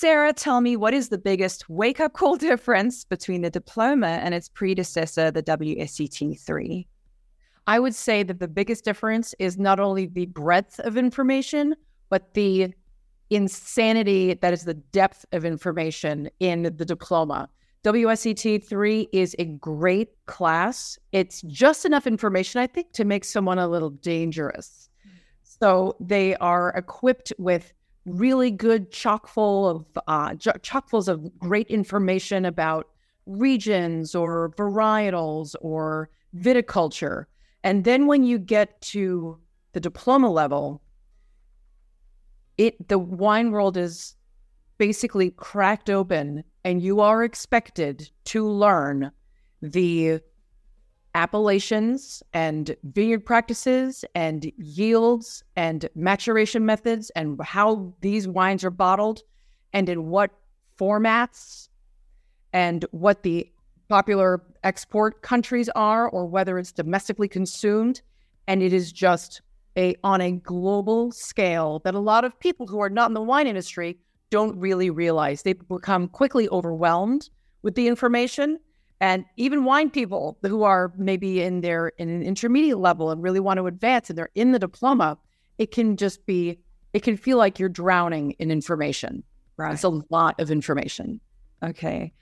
Sarah, tell me what is the biggest wake up call difference between the diploma and its predecessor, the WSET 3? I would say that the biggest difference is not only the breadth of information, but the insanity that is the depth of information in the diploma. WSET 3 is a great class. It's just enough information, I think, to make someone a little dangerous. So they are equipped with really good chock full of uh, chockfuls of great information about regions or varietals or viticulture. And then when you get to the diploma level, it the wine world is basically cracked open and you are expected to learn the appellations and vineyard practices and yields and maturation methods and how these wines are bottled and in what formats and what the popular export countries are or whether it's domestically consumed. And it is just a on a global scale that a lot of people who are not in the wine industry don't really realize. They become quickly overwhelmed with the information and even wine people who are maybe in their in an intermediate level and really want to advance and they're in the diploma, it can just be it can feel like you're drowning in information. Right. It's a lot of information. Okay.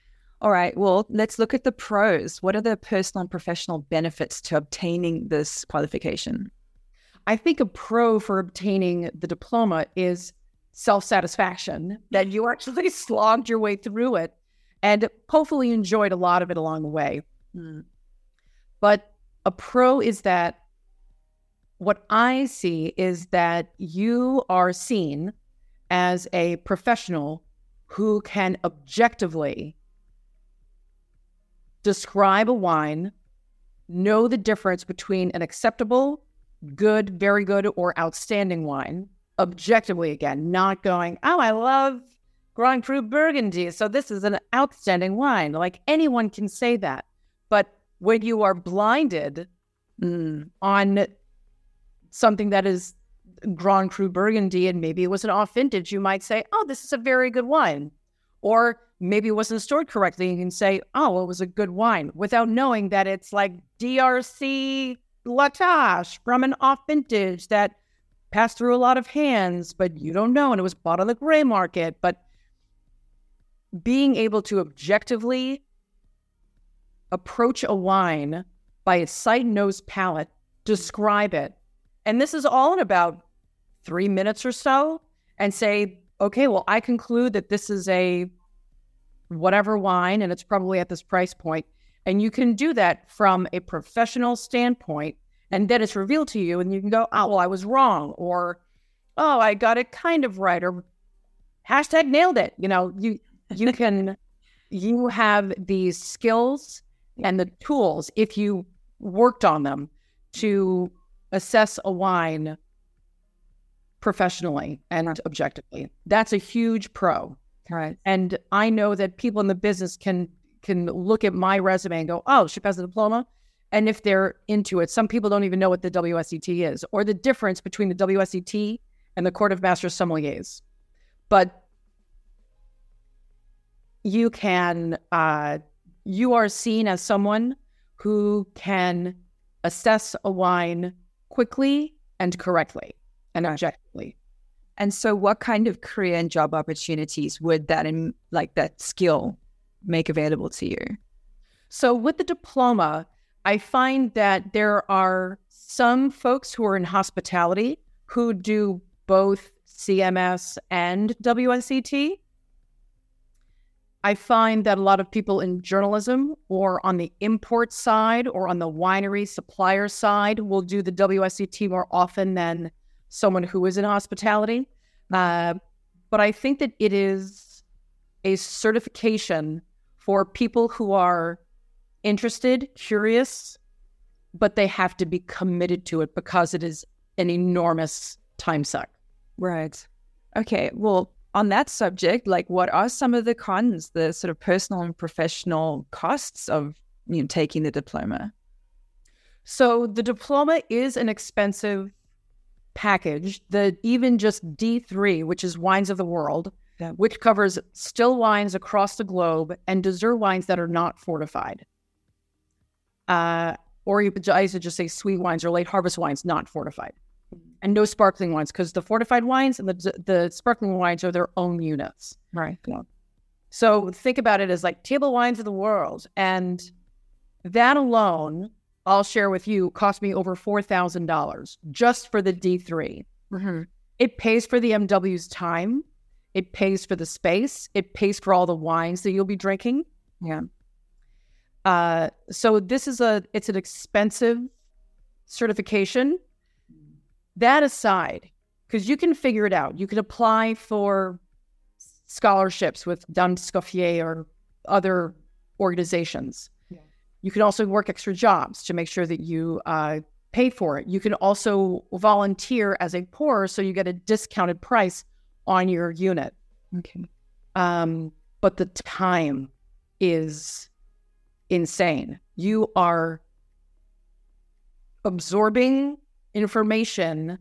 All right. Well, let's look at the pros. What are the personal and professional benefits to obtaining this qualification? I think a pro for obtaining the diploma is self satisfaction that you actually slogged your way through it and hopefully enjoyed a lot of it along the way. Mm. But a pro is that what I see is that you are seen as a professional who can objectively describe a wine, know the difference between an acceptable, good, very good, or outstanding wine, objectively again, not going, oh, I love Grand Cru Burgundy. So this is an outstanding wine. Like anyone can say that. But when you are blinded mm, on something that is Grand Cru Burgundy and maybe it was an off vintage, you might say, oh, this is a very good wine. Or maybe it wasn't stored correctly. You can say, oh, well, it was a good wine without knowing that it's like DRC La Tâche from an off vintage that passed through a lot of hands, but you don't know. And it was bought on the gray market. But being able to objectively approach a wine by its sight, nose, palate, describe it. And this is all in about three minutes or so, and say, okay, well, I conclude that this is a whatever wine and it's probably at this price point. And you can do that from a professional standpoint. And then it's revealed to you, and you can go, oh, well, I was wrong, or oh, I got it kind of right, or hashtag nailed it. You know, you you can you have these skills and the tools if you worked on them to assess a wine professionally and objectively. That's a huge pro. Right. And I know that people in the business can can look at my resume and go, "Oh, she has a diploma." And if they're into it, some people don't even know what the WSET is or the difference between the WSET and the Court of Master Sommeliers. But you can uh, you are seen as someone who can assess a wine quickly and correctly and objectively. And so, what kind of career and job opportunities would that, in, like that skill, make available to you? So, with the diploma, I find that there are some folks who are in hospitality who do both CMS and WSET. I find that a lot of people in journalism or on the import side or on the winery supplier side will do the WSET more often than someone who is in hospitality. Uh, but I think that it is a certification for people who are interested, curious, but they have to be committed to it because it is an enormous time suck. Right. Okay. Well, on that subject, like what are some of the cons, the sort of personal and professional costs of you know, taking the diploma? So the diploma is an expensive package. The even just D3, which is Wines of the World, Yeah. which covers still wines across the globe and dessert wines that are not fortified. Uh, or you, I used to just say sweet wines or late harvest wines not fortified, and no sparkling wines because the fortified wines and the the sparkling wines are their own units. Right. Yeah. So think about it as like table wines of the world. And that alone, I'll share with you, cost me over $4,000 just for the D3. Mm-hmm. It pays for the MW's time, it pays for the space, it pays for all the wines that you'll be drinking. Yeah. Uh, so this is a it's an expensive certification. That aside, because you can figure it out, you can apply for scholarships with Dames d'Escoffier or other organizations. Yeah. You can also work extra jobs to make sure that you uh, pay for it. You can also volunteer as a pourer, so you get a discounted price on your unit. Okay. Um, but the time is insane. You are absorbing information.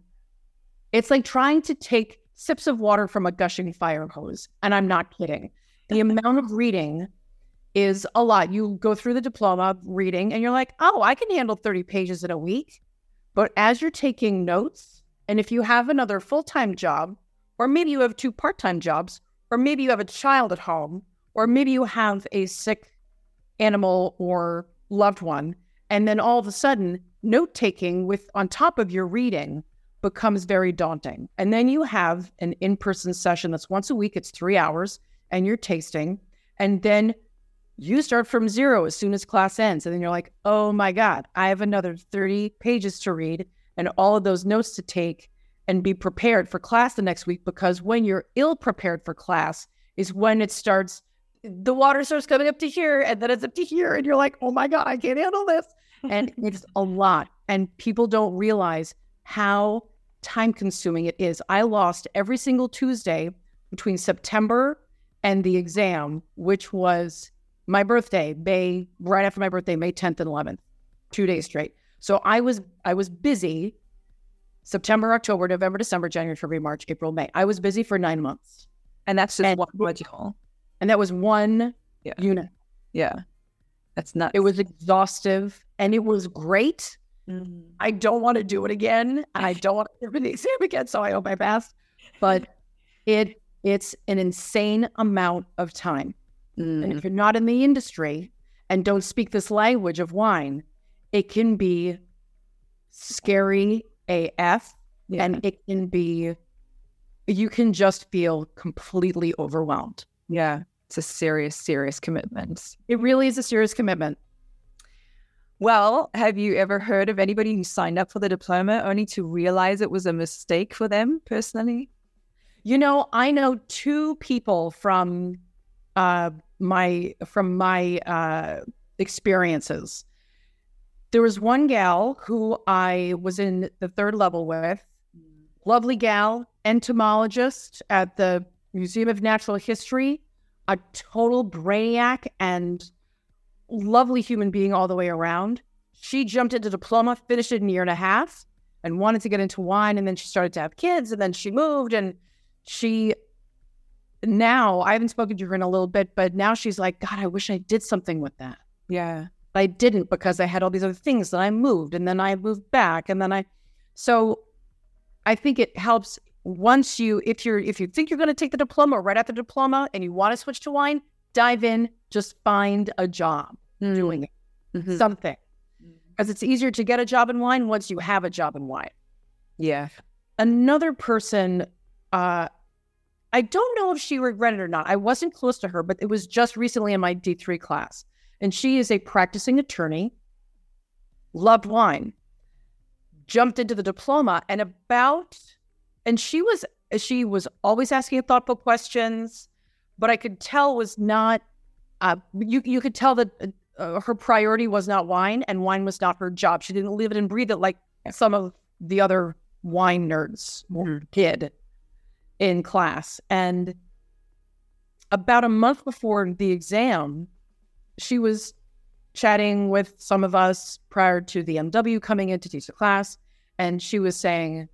It's like trying to take sips of water from a gushing fire hose. And I'm not kidding. The amount of reading is a lot. You go through the diploma reading and you're like, oh, I can handle 30 pages in a week. But as you're taking notes, and if you have another full time job, or maybe you have two part time jobs, or maybe you have a child at home, or maybe you have a sick animal or loved one, and then all of a sudden, note taking with on top of your reading becomes very daunting. And then you have an in person session that's once a week, it's three hours, and you're tasting. And then you start from zero as soon as class ends. And then you're like, oh my God, I have another 30 pages to read and all of those notes to take and be prepared for class the next week. Because when you're ill prepared for class is when it starts, the water starts coming up to here and then it's up to here. And you're like, oh my God, I can't handle this. And it's a lot. And people don't realize how time consuming it is. I lost every single Tuesday between September and the exam, which was my birthday, May right after my birthday, May 10th and 11th, two days straight. So I was I was busy September, October, November, December, January, February, March, April, May. I was busy for nine months. And that's just And- one module. And that was one Yeah. unit. Yeah. That's nuts. It was exhaustive and it was great. Mm. I don't want to do it again. And I don't want to give the exam again. So I hope I pass. But it it's an insane amount of time. And Mm. if you're not in the industry and don't speak this language of wine, it can be scary AF Yeah. and it can be, you can just feel completely overwhelmed. yeah. It's a serious, serious commitment. It really is a serious commitment. Well, have you ever heard of anybody who signed up for the diploma only to realize it was a mistake for them personally? You know, I know two people from uh, my from my uh, experiences. There was one gal who I was in the third level with, lovely gal, entomologist at the Museum of Natural History, a total brainiac and lovely human being all the way around. She jumped into diploma, finished it in a year and a half, and wanted to get into wine. And then she started to have kids, and then she moved, and she now I haven't spoken to her in a little bit, but now she's like, God, I wish I did something with that. Yeah. But I didn't because I had all these other things that I moved and then I moved back and then I so I think it helps once you if you're if you think you're going to take the diploma right after the diploma and you want to switch to wine, dive in, just find a job doing it, Mhm. something. Because it's easier to get a job in wine once you have a job in wine. Yeah. Another person uh I don't know if she regretted it or not. I wasn't close to her, but it was just recently in my D3 class. And she is a practicing attorney, loved wine, jumped into the diploma, and about, and she was, she was always asking thoughtful questions, but I could tell was not, uh, you, you could tell that uh, her priority was not wine and wine was not her job. She didn't live it and breathe it like some of the other wine nerds did in class. And about a month before the exam, she was chatting with some of us prior to the MW coming in to teach the class. And she was saying,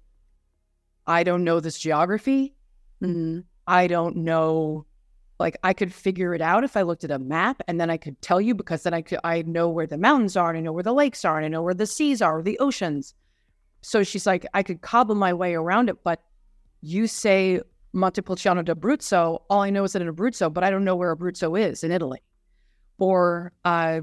I don't know this geography. Mhm. I don't know. Like I could figure it out if I looked at a map and then I could tell you because then I could I know where the mountains are and I know where the lakes are and I know where the seas are, or the oceans. So she's like, I could cobble my way around it, but you say Montepulciano d'Abruzzo, all I know is that in Abruzzo, but I don't know where Abruzzo is in Italy. Or uh,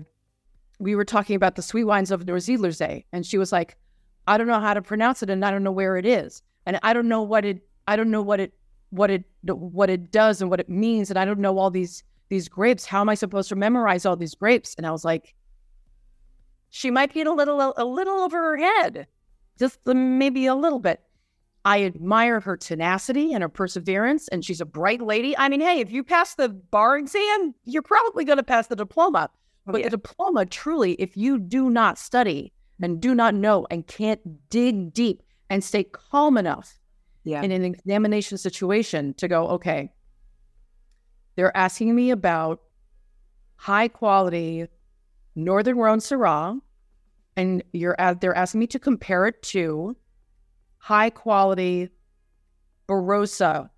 we were talking about the sweet wines of Neusiedlersee, and she was like, I don't know how to pronounce it, and I don't know where it is, and I don't know what it, I don't know what it, what it, what it does, and what it means, and I don't know all these these grapes. How am I supposed to memorize all these grapes? And I was like, she might be a little, a little over her head, just maybe a little bit. I admire her tenacity and her perseverance, and she's a bright lady. I mean, hey, if you pass the bar exam, you're probably going to pass the diploma. Oh, but yeah. the diploma, truly, if you do not study and do not know and can't dig deep and stay calm enough yeah. in an examination situation to go, okay, they're asking me about high quality Northern Rhone Syrah, and you're they're asking me to compare it to high quality Barossa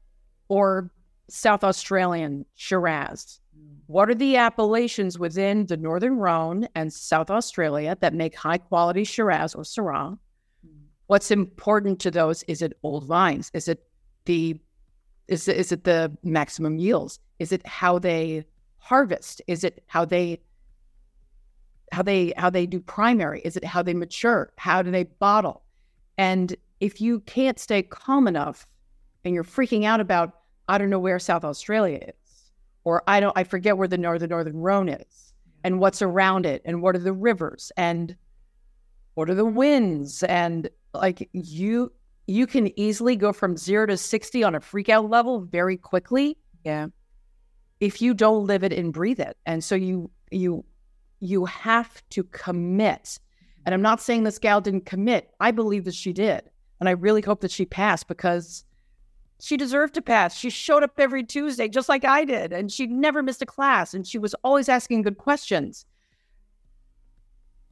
or South Australian Shiraz? What are the appellations within the Northern Rhone and South Australia that make high quality Shiraz or Syrah? What's important to those? Is it old vines? Is it the is is it the maximum yields? Is it how they harvest? Is it how they how they how they do primary? Is it how they mature? How do they bottle? And if you can't stay calm enough and you're freaking out about, I don't know where South Australia is, or I don't, I forget where the Northern Northern Rhone is, and what's around it, and what are the rivers, and what are the winds, and like you, you can easily go from zero to 60 on a freak out level very quickly. Yeah. If you don't live it and breathe it. And so you, you, you have to commit. And I'm not saying this gal didn't commit. I believe that she did. And I really hope that she passed because she deserved to pass. She showed up every Tuesday just like I did, and she never missed a class, and she was always asking good questions.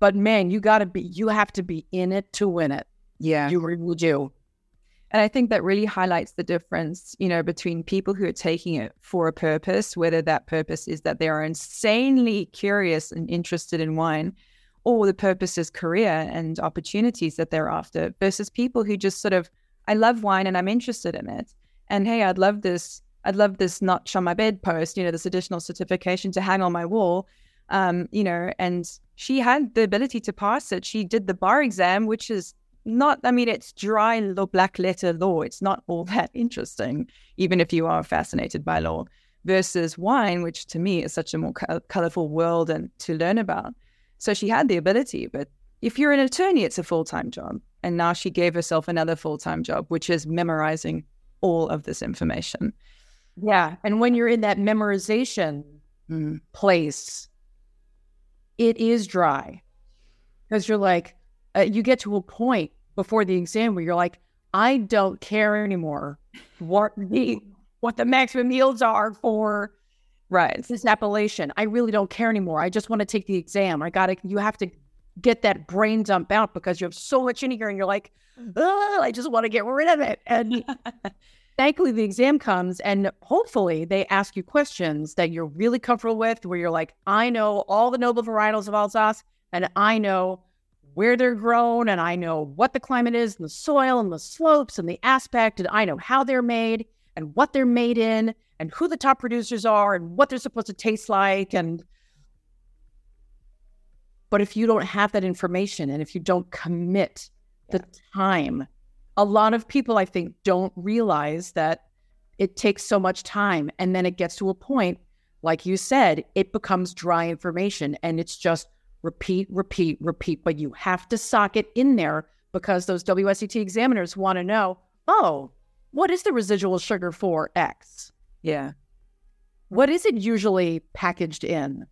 But man, you got to be, you have to be in it to win it. Yeah. You really do. And I think that really highlights the difference, you know, between people who are taking it for a purpose, whether that purpose is that they are insanely curious and interested in wine, or the purpose is career and opportunities that they're after versus people who just sort of I love wine and I'm interested in it. And hey, I'd love this I'd love this notch on my bedpost, you know, this additional certification to hang on my wall. Um, you know, and she had the ability to pass it. She did the bar exam, which is not, I mean, it's dry law, black letter law. It's not all that interesting, even if you are fascinated by law, versus wine, which to me is such a more co- colorful world and to learn about. So she had the ability, but if you're an attorney, it's a full time job. And now she gave herself another full time job, which is memorizing all of this information. Yeah. And when you're in that memorization mm. place, it is dry because you're like, uh, you get to a point before the exam where you're like, I don't care anymore what the what the maximum yields are for Right. This appellation. I really don't care anymore. I just want to take the exam. I got to, you have to get that brain dump out because you have so much in here and you're like, I just want to get rid of it. And thankfully, the exam comes and hopefully they ask you questions that you're really comfortable with, where you're like, I know all the noble varietals of Alsace and I know where they're grown and I know what the climate is and the soil and the slopes and the aspect and I know how they're made and what they're made in and who the top producers are and what they're supposed to taste like and but if you don't have that information and if you don't commit yeah. the time a lot of people i think don't realize that it takes so much time and then it gets to a point like you said it becomes dry information and it's just repeat repeat repeat but you have to sock it in there because those WSET examiners want to know oh what is the residual sugar for x yeah. What is it usually packaged in?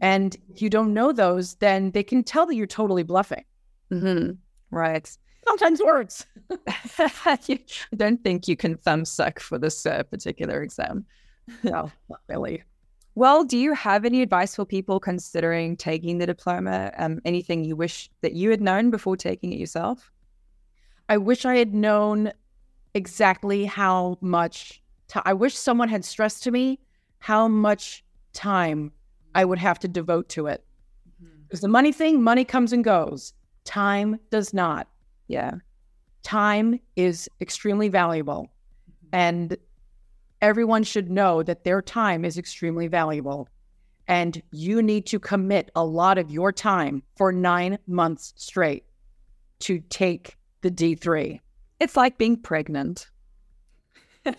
And if you don't know those, then they can tell that you're totally bluffing. Mm-hmm. Right. Sometimes works. I don't think you can thumb suck for this uh, particular exam. No, not really. Well, do you have any advice for people considering taking the diploma? Um, anything you wish that you had known before taking it yourself? I wish I had known exactly how much I wish someone had stressed to me how much time I would have to devote to it. Because the money thing, money comes and goes. Time does not. Yeah. Time is extremely valuable. And everyone should know that their time is extremely valuable. And you need to commit a lot of your time for nine months straight to take the D3. It's like being pregnant. it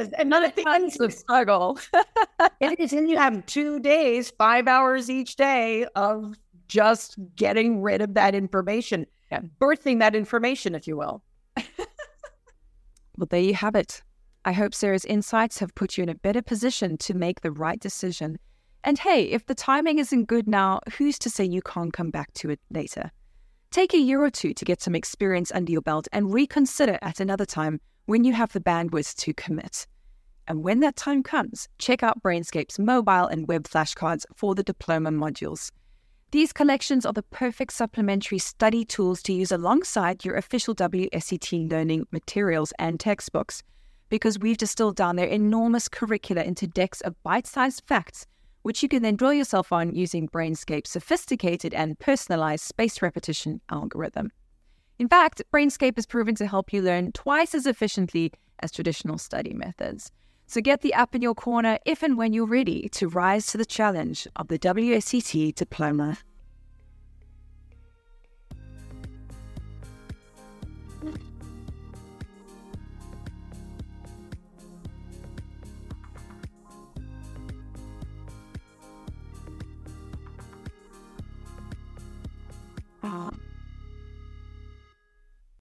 is. And none of Tons of struggle. it is. And you have two days, five hours each day of just getting rid of that information, birthing that information, if you will. Well, there you have it. I hope Sarah's insights have put you in a better position to make the right decision. And hey, if the timing isn't good now, who's to say you can't come back to it later? Take a year or two to get some experience under your belt and reconsider at another time when you have the bandwidth to commit. And when that time comes, check out Brainscape's mobile and web flashcards for the diploma modules. These collections are the perfect supplementary study tools to use alongside your official WSET learning materials and textbooks, because we've distilled down their enormous curricula into decks of bite sized facts, which you can then draw yourself on using Brainscape's sophisticated and personalized space repetition algorithm. In fact, Brainscape has proven to help you learn twice as efficiently as traditional study methods. So get the app in your corner if and when you're ready to rise to the challenge of the WSET diploma.